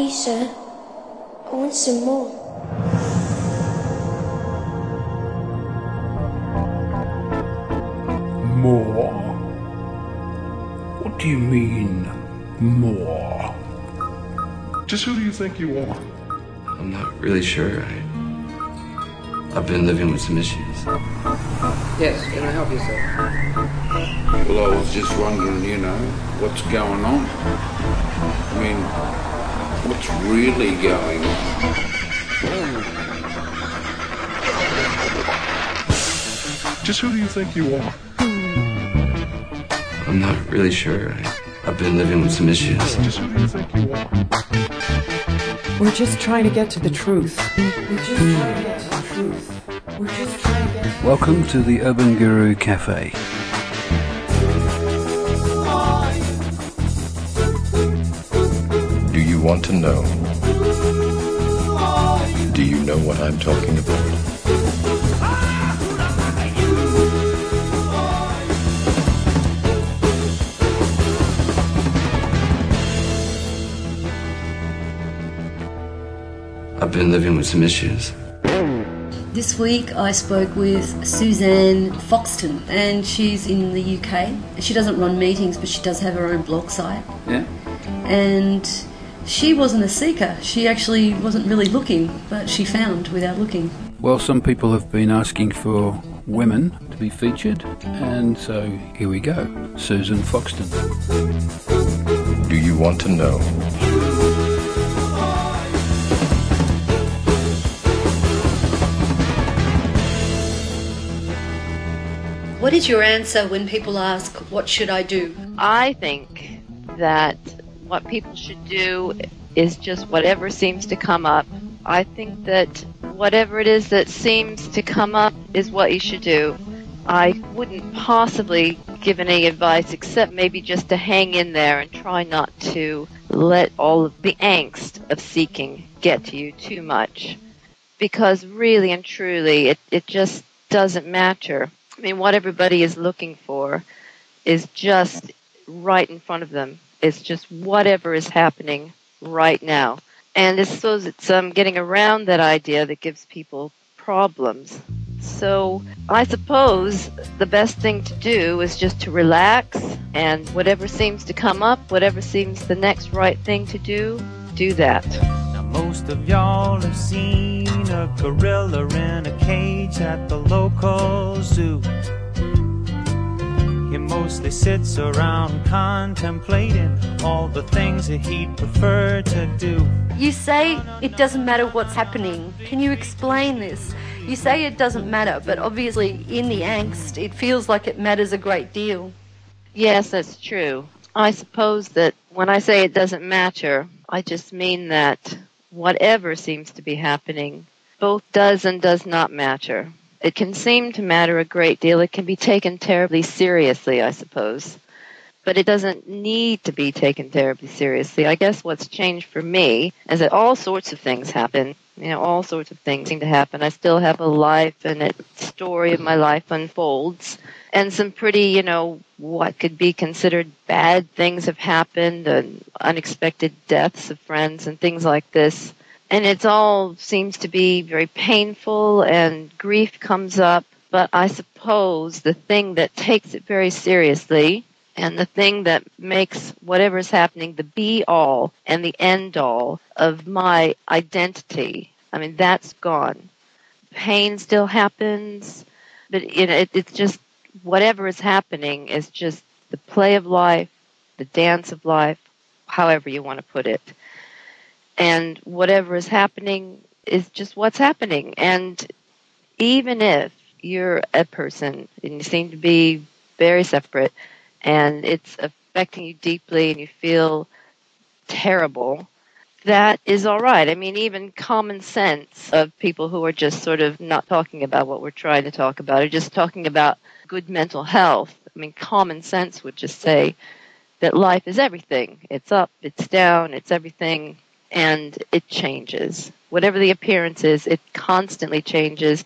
Please, sir. I want some more. More? What do you mean, more? Just who do you think you are? I'm not really sure. I, I've been living with some issues. Yes, can I help you, sir? Well, I was just wondering, you know, what's going on? I mean, what's really going on? Just who do you think you are? I'm not really sure. I, I've been living with some issues. Just who do you think you are? We're just trying to get to the truth. We're just trying to get to the truth. We're just trying to get to Welcome to the Urban Guru Cafe. You want to know? Do you know what I'm talking about? I've been living with some issues. This week I spoke with Suzanne Foxton, and she's in the UK. She doesn't run meetings, but she does have her own blog site. Yeah? And she wasn't a seeker. She actually wasn't really looking, but she found without looking. Well, some people have been asking for women to be featured, and so here we go. Susan Foxton. Do you want to know? What is your answer when people ask, What should I do? I think that what people should do is just whatever seems to come up. I think that whatever it is that seems to come up is what you should do. I wouldn't possibly give any advice except maybe just to hang in there and try not to let all of the angst of seeking get to you too much. Because really and truly, it, it just doesn't matter. I mean, what everybody is looking for is just right in front of them. It's just whatever is happening right now. And I suppose it's um, getting around that idea that gives people problems. So I suppose the best thing to do is just to relax and whatever seems to come up, whatever seems the next right thing to do, do that. Now most of y'all have seen a gorilla in a cage at the local zoo. He mostly sits around contemplating all the things that he'd prefer to do. You say it doesn't matter what's happening. Can you explain this? You say it doesn't matter, but obviously in the angst, it feels like it matters a great deal. Yes, that's true. I suppose that when I say it doesn't matter, I just mean that whatever seems to be happening both does and does not matter. It can seem to matter a great deal. It can be taken terribly seriously, I suppose. But it doesn't need to be taken terribly seriously. I guess what's changed for me is that all sorts of things happen. You know, all sorts of things seem to happen. I still have a life and a story of my life unfolds. And some pretty, you know, what could be considered bad things have happened and unexpected deaths of friends and things like this and it all seems to be very painful and grief comes up. But i suppose the thing that takes it very seriously and the thing that makes whatever's happening the be all and the end all of my identity i mean that's gone. Pain still happens but know, it, it's just whatever is happening is just the play of life the dance of life however you want to put it and whatever is happening is just what's happening. And even if you're a person and you seem to be very separate and it's affecting you deeply and you feel terrible, that is all right. I mean, even common sense of people who are just sort of not talking about what we're trying to talk about, or just talking about good mental health. I mean, common sense would just say that life is everything. It's up, it's down, it's everything and it changes. Whatever the appearance is, it constantly changes.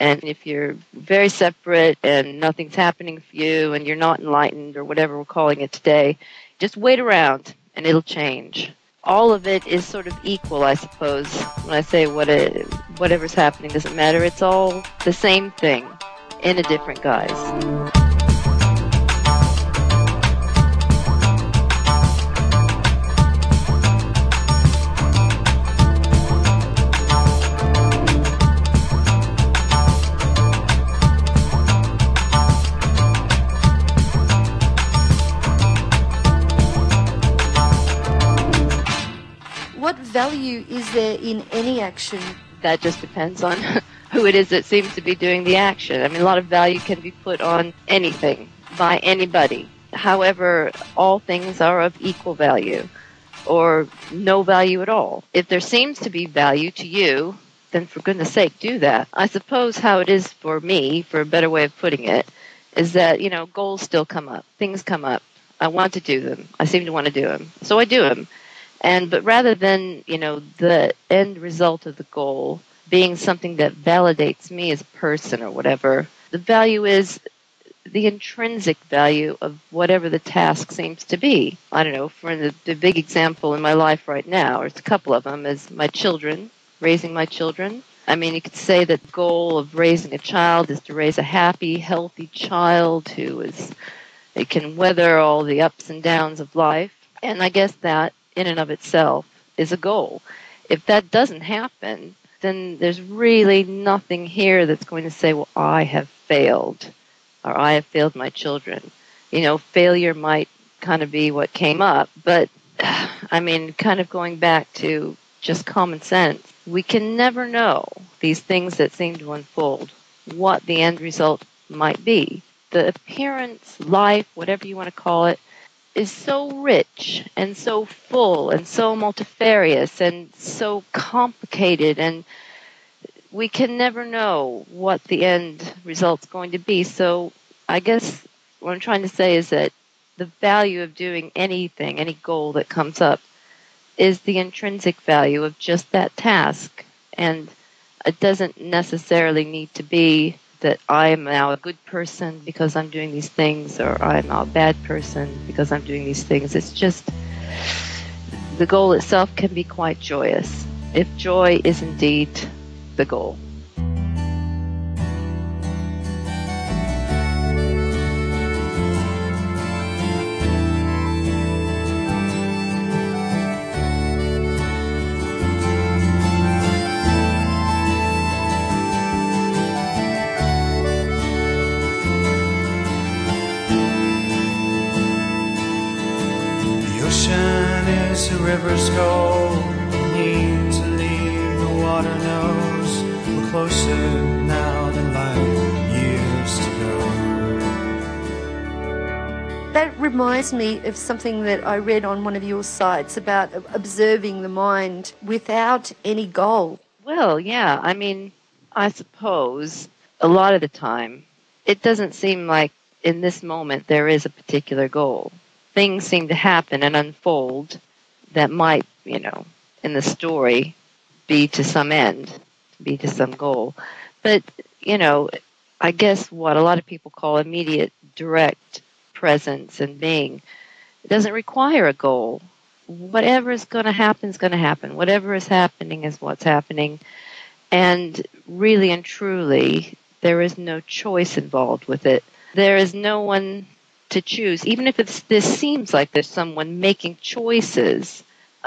And if you're very separate and nothing's happening for you and you're not enlightened or whatever we're calling it today, just wait around and it'll change. all of it is sort of equal, I suppose. When I say what it, whatever's happening doesn't matter, it's all the same thing in a different guise. There in any action? That just depends on who it is that seems to be doing the action. I mean, a lot of value can be put on anything by anybody. However, all things are of equal value or no value at all. If there seems to be value to you, then for goodness sake, do that. I suppose how it is for me, for a better way of putting it, is that, you know, goals still come up. Things come up. I want to do them. I seem to want to do them. So I do them. And, but rather than, you know, the end result of the goal being something that validates me as a person or whatever, the value is the intrinsic value of whatever the task seems to be. I don't know, for the, the big example in my life right now, or it's a couple of them, is my children, raising my children. I mean, you could say that the goal of raising a child is to raise a happy, healthy child who is, it can weather all the ups and downs of life. And I guess that in and of itself is a goal. If that doesn't happen, then there's really nothing here that's going to say, well, I have failed or I have failed my children. You know, failure might kind of be what came up, but I mean, kind of going back to just common sense, we can never know these things that seem to unfold, what the end result might be. The appearance, life, whatever you want to call it, is so rich and so full and so multifarious and so complicated and we can never know what the end result's going to be. So I guess what I'm trying to say is that the value of doing anything, any goal that comes up, is the intrinsic value of just that task. And it doesn't necessarily need to be that I am now a good person because I'm doing these things, or I'm a bad person because I'm doing these things. It's just the goal itself can be quite joyous if joy is indeed the goal. River's goal. Need to leave, the water knows we're closer now than light years to go. That reminds me of something that I read on one of your sites about observing the mind without any goal. Well, yeah, I mean, I suppose a lot of the time it doesn't seem like in this moment there is a particular goal. Things seem to happen and unfold that might, you know, in the story be to some end, be to some goal. But, you know, I guess what a lot of people call immediate direct presence and being doesn't require a goal. Whatever is going to happen is going to happen. Whatever is happening is what's happening. And really and truly, there is no choice involved with it. There is no one to choose. Even if it's, this seems like there's someone making choices,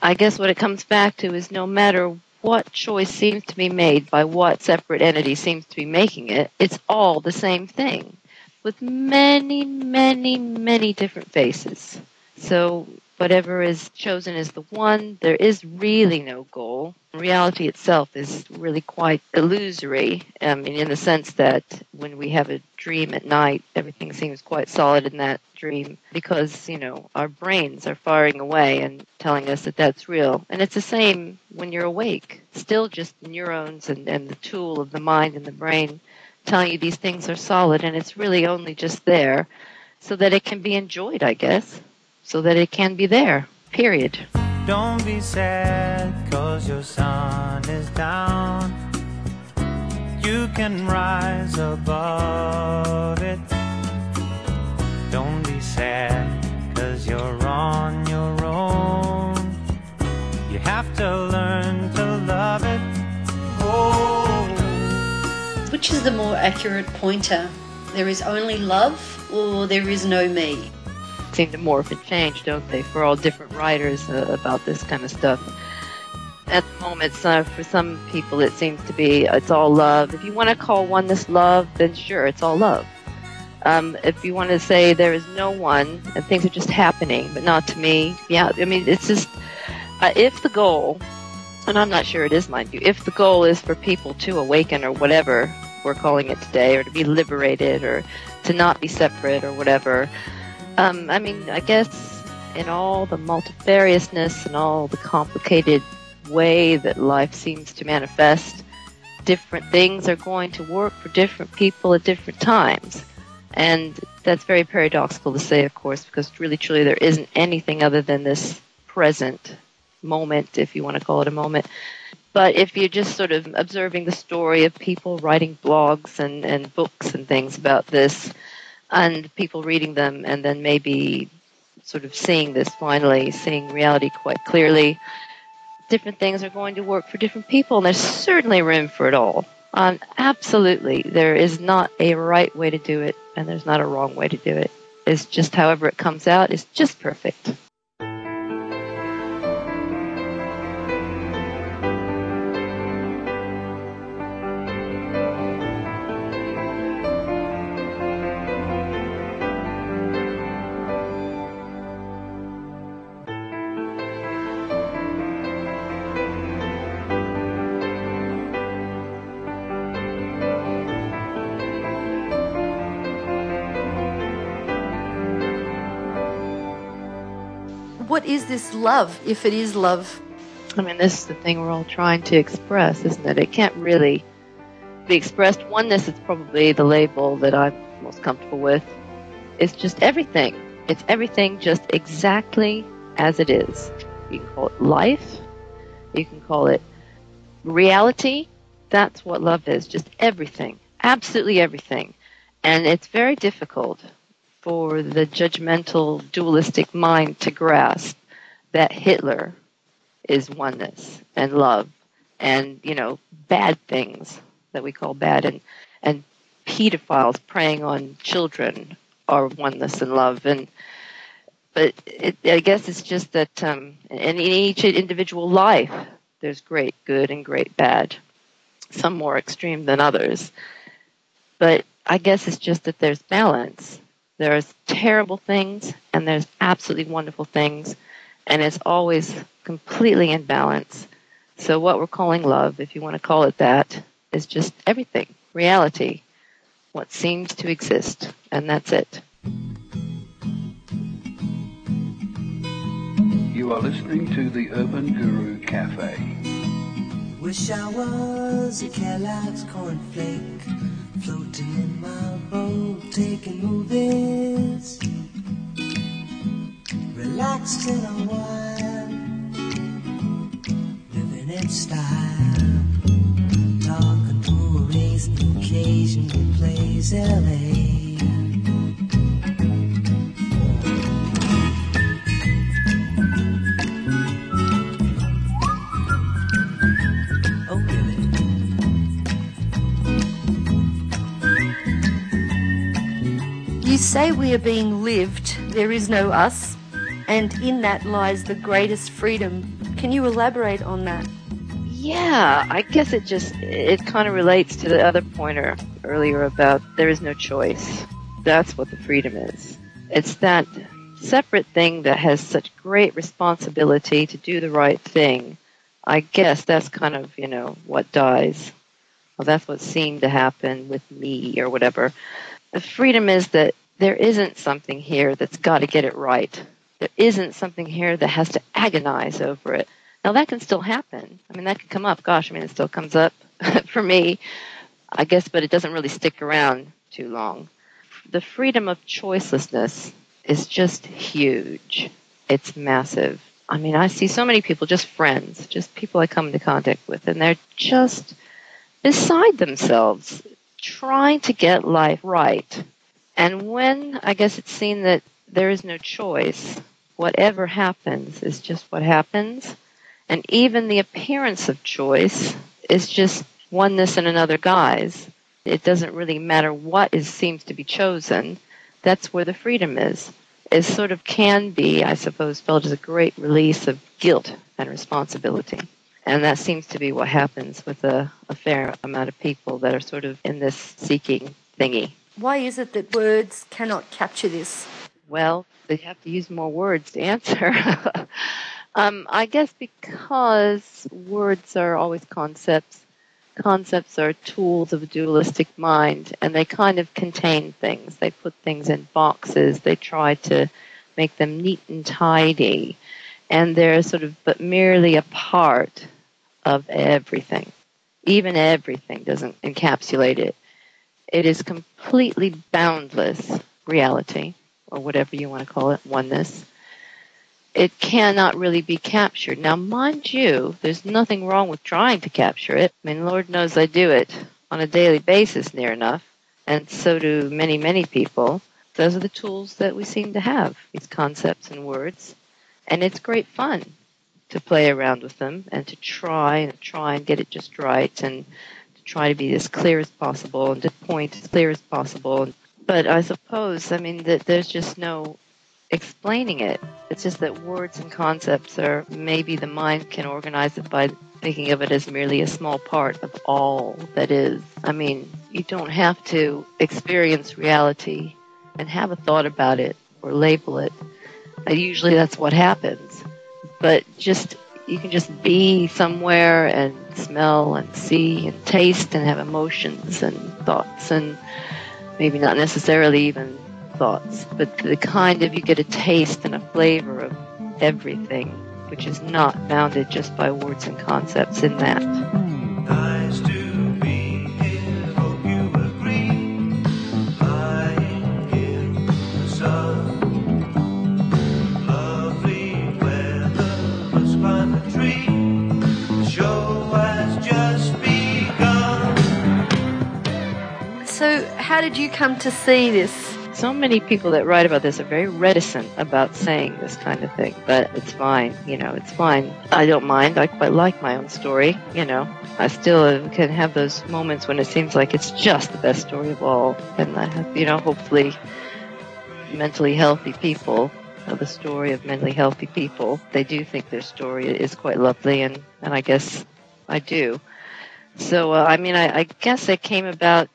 I guess what it comes back to is no matter what choice seems to be made by what separate entity seems to be making it, it's all the same thing with many, many, many different faces. So whatever is chosen is the one. There is really no goal. Reality itself is really quite illusory um, in the sense that when we have a dream at night, everything seems quite solid in that dream because, you know, our brains are firing away and telling us that that's real. And it's the same when you're awake. Still just neurons and, and the tool of the mind and the brain telling you these things are solid and it's really only just there so that it can be enjoyed, I guess so that it can be there. Period. Don't be sad cause your sun is down. You can rise above it. Don't be sad cause you're on your own. You have to learn to love it. Oh. Which is the more accurate pointer? There is only love or there is no me? Seem to morph and change, don't they, for all different writers uh, about this kind of stuff. At the moment, uh, for some people, it seems to be it's all love. If you want to call oneness love, then sure, it's all love. Um, if you want to say there is no one and things are just happening, but not to me, yeah, I mean, it's just uh, if the goal, and I'm not sure it is, mind you, if the goal is for people to awaken or whatever we're calling it today, or to be liberated, or to not be separate, or whatever, um, I mean, I guess in all the multifariousness and all the complicated way that life seems to manifest, different things are going to work for different people at different times. And that's very paradoxical to say, of course, because really, truly, there isn't anything other than this present moment, if you want to call it a moment. But if you're just sort of observing the story of people writing blogs and, and books and things about this, and people reading them, and then maybe sort of seeing this finally, seeing reality quite clearly, different things are going to work for different people, and there's certainly room for it all. Um, absolutely, there is not a right way to do it, and there's not a wrong way to do it. It's just however it comes out is just perfect. Is this love, if it is love? I mean, this is the thing we're all trying to express, isn't it? It can't really be expressed. Oneness is probably the label that I'm most comfortable with. It's just everything. It's everything just exactly as it is. You can call it life. You can call it reality. That's what love is. Just everything. Absolutely everything. And it's very difficult for the judgmental, dualistic mind to grasp that Hitler is oneness and love and, you know, bad things that we call bad and, and pedophiles preying on children are oneness and love. And, but it, I guess it's just that um, in each individual life, there's great good and great bad, some more extreme than others. But I guess it's just that there's balance there's terrible things and there's absolutely wonderful things, and it's always completely in balance. So, what we're calling love, if you want to call it that, is just everything reality, what seems to exist, and that's it. You are listening to the Urban Guru Cafe. Wish I was a Kellogg's cornflake floating in my boat, taking movies, relaxed in a while, living in style, talking to a racing occasionally plays LA. Oh, you say we are being lived, there is no us, and in that lies the greatest freedom. Can you elaborate on that? Yeah, I guess it just it kind of relates to the other pointer earlier about there is no choice. That's what the freedom is. It's that separate thing that has such great responsibility to do the right thing. I guess that's kind of, you know, what dies. Well, that's what seemed to happen with me or whatever. The freedom is that there isn't something here that's got to get it right. There isn't something here that has to agonize over it. Now that can still happen. I mean, that can come up. Gosh, I mean, it still comes up for me, I guess, but it doesn't really stick around too long. The freedom of choicelessness is just huge. It's massive. I mean, I see so many people, just friends, just people I come into contact with, and they're just beside themselves, trying to get life right and when I guess it's seen that there is no choice, whatever happens is just what happens, And even the appearance of choice is just oneness in another guise. It doesn't really matter what is seems to be chosen. That's where the freedom is. It sort of can be, I suppose, felt as a great release of guilt and responsibility. And that seems to be what happens with a, a fair amount of people that are sort of in this seeking thingy. Why is it that words cannot capture this? Well, they have to use more words to answer. um, I guess because words are always concepts. Concepts are tools of a dualistic mind, and they kind of contain things. They put things in boxes. They try to make them neat and tidy, and they're sort of but merely a part of everything. Even everything doesn't encapsulate it. It is completely boundless reality, or whatever you want to call it, oneness. It cannot really be captured. Now, mind you, there's nothing wrong with trying to capture it. I mean, Lord knows I do it on a daily basis near enough, and so do many, many people. Those are the tools that we seem to have, these concepts and words. And it's great fun to play around with them and to try and try and get it just right and to try to be as clear as possible and to point as clear as possible. But I suppose, I mean, that there's just no explaining it. It's just that words and concepts are maybe the mind can organize it by thinking of it as merely a small part of all that is. I mean, you don't have to experience reality and have a thought about it or label it. Uh, usually that's what happens. But just you can just be somewhere and smell and see and taste and have emotions and thoughts and maybe not necessarily even thoughts, but the kind of you get a taste and a flavor of everything, which is not bounded just by words and concepts in that. How did you come to see this? So many people that write about this are very reticent about saying this kind of thing, but it's fine. You know, it's fine. I don't mind. I quite like my own story. You know, I still can have those moments when it seems like it's just the best story of all, and I have, you know, hopefully, mentally healthy people. uh, The story of mentally healthy people, they do think their story is quite lovely, and, and I guess I do. So, uh, I mean, I, I guess it came about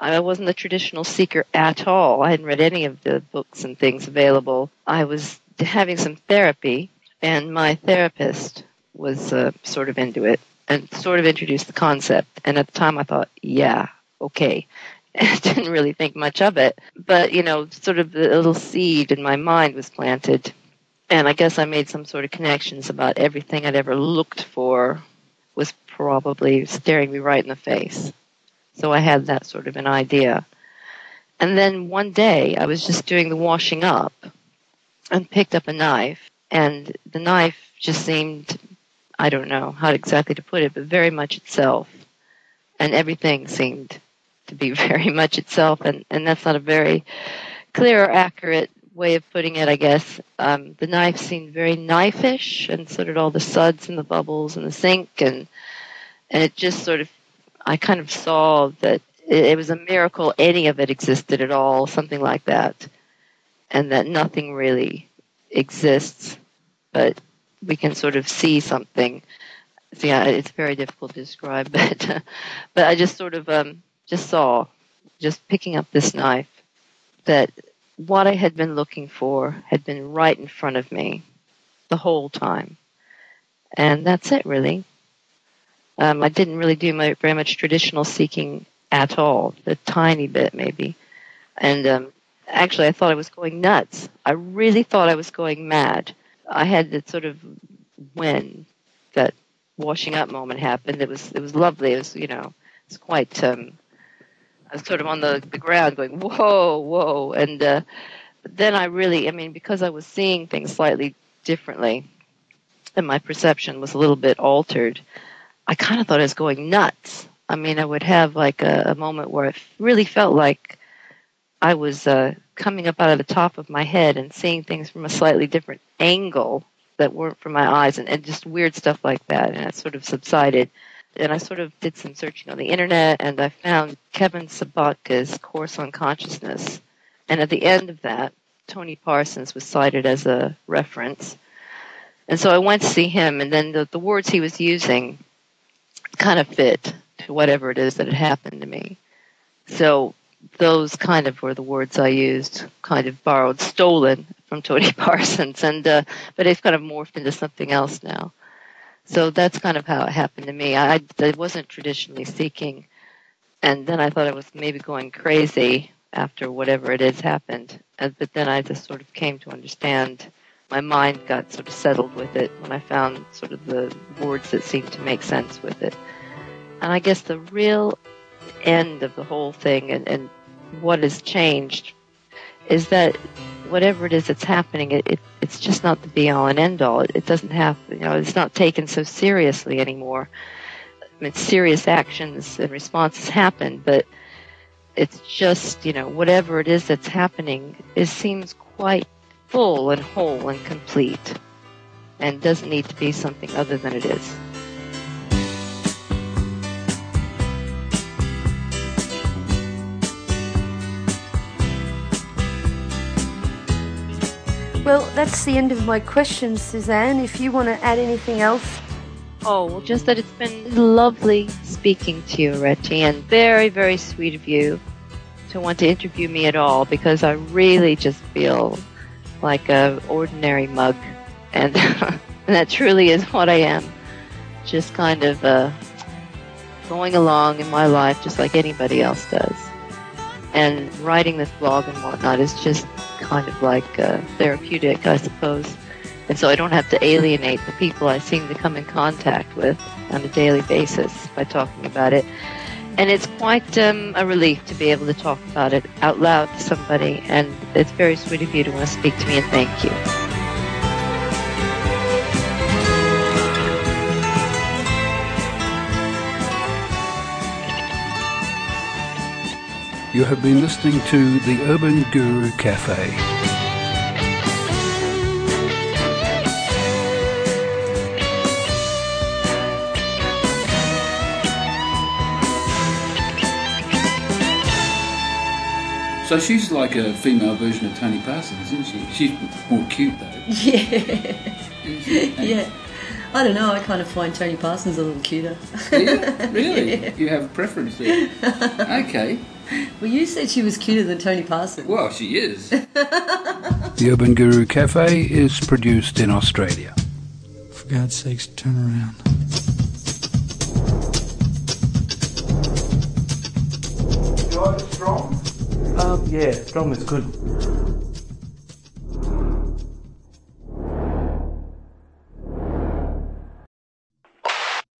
I wasn't a traditional seeker at all. I hadn't read any of the books and things available. I was having some therapy, and my therapist was uh, sort of into it and sort of introduced the concept. And at the time, I thought, yeah, okay. I didn't really think much of it, but you know, sort of the little seed in my mind was planted, and I guess I made some sort of connections about everything I'd ever looked for was probably staring me right in the face. So I had that sort of an idea. And then one day I was just doing the washing up and picked up a knife, and the knife just seemed, I don't know how exactly to put it, but very much itself. And everything seemed to be very much itself, and, and that's not a very clear or accurate way of putting it, I guess. Um, the knife seemed very knife-ish, and so did all the suds and the bubbles and the sink, and and it just sort of I kind of saw that it, was a miracle any of it existed at all, something like that, and that nothing really exists, but we can sort of see something. See, I- it's very difficult to describe, but but I just sort of um, just saw, just picking up this knife, that what I had been looking for had been right in front of me the whole time, and that's it really. Um, I didn't really do my, very much traditional seeking at all, a tiny bit maybe. And um, actually, I thought I was going nuts. I really thought I was going mad. I had that sort of when that washing up moment happened. It was it was lovely. It was you know it was quite. Um, I was sort of on the the ground going whoa whoa, and uh, then I really I mean because I was seeing things slightly differently, and my perception was a little bit altered. I kind of thought I was going nuts. I mean, I would have like a, a moment where it really felt like I was uh, coming up out of the top of my head and seeing things from a slightly different angle that weren't from my eyes and, and just weird stuff like that. And it sort of subsided. And I sort of did some searching on the internet and I found Kevin Sobottka's Course on Consciousness. And at the end of that, Tony Parsons was cited as a reference. And so I went to see him, and then the, the words he was using kind of fit to whatever it is that had happened to me. So those kind of were the words I used, kind of borrowed, stolen from Tony Parsons, and uh, but they've kind of morphed into something else now. So that's kind of how it happened to me. I, I wasn't traditionally seeking, and then I thought I was maybe going crazy after whatever it is happened, uh, but then I just sort of came to understand. My mind got sort of settled with it when I found sort of the words that seemed to make sense with it. And I guess the real end of the whole thing and, and what has changed is that whatever it is that's happening, it, it it's just not the be all and end all. It, it doesn't have, you know, it's not taken so seriously anymore. I mean, serious actions and responses happen, but it's just, you know, whatever it is that's happening, it seems quite full and whole and complete and doesn't need to be something other than it is. Well, that's the end of my questions, Suzanne. If you want to add anything else. Oh, well, just that it's been lovely speaking to you, Areti, and very, very sweet of you to want to interview me at all because I really just feel like a ordinary mug, and, and that truly is what I am. Just kind of uh, going along in my life just like anybody else does. And writing this blog and whatnot is just kind of like uh, therapeutic, I suppose. And so I don't have to alienate the people I seem to come in contact with on a daily basis by talking about it. And it's quite um, a relief to be able to talk about it out loud to somebody. And it's very sweet of you to want to speak to me, and thank you. You have been listening to the Urban Guru Cafe. So she's like a female version of Tony Parsons, isn't she? She's more cute though. Yeah. yeah. I don't know, I kind of find Tony Parsons a little cuter. Yeah? Really? Yeah. You have a preference there? Okay. Well, you said she was cuter than Tony Parsons. Well, she is. The Urban Guru Cafe is produced in Australia. For God's sakes, turn around. strong? Um, yeah, strong is good.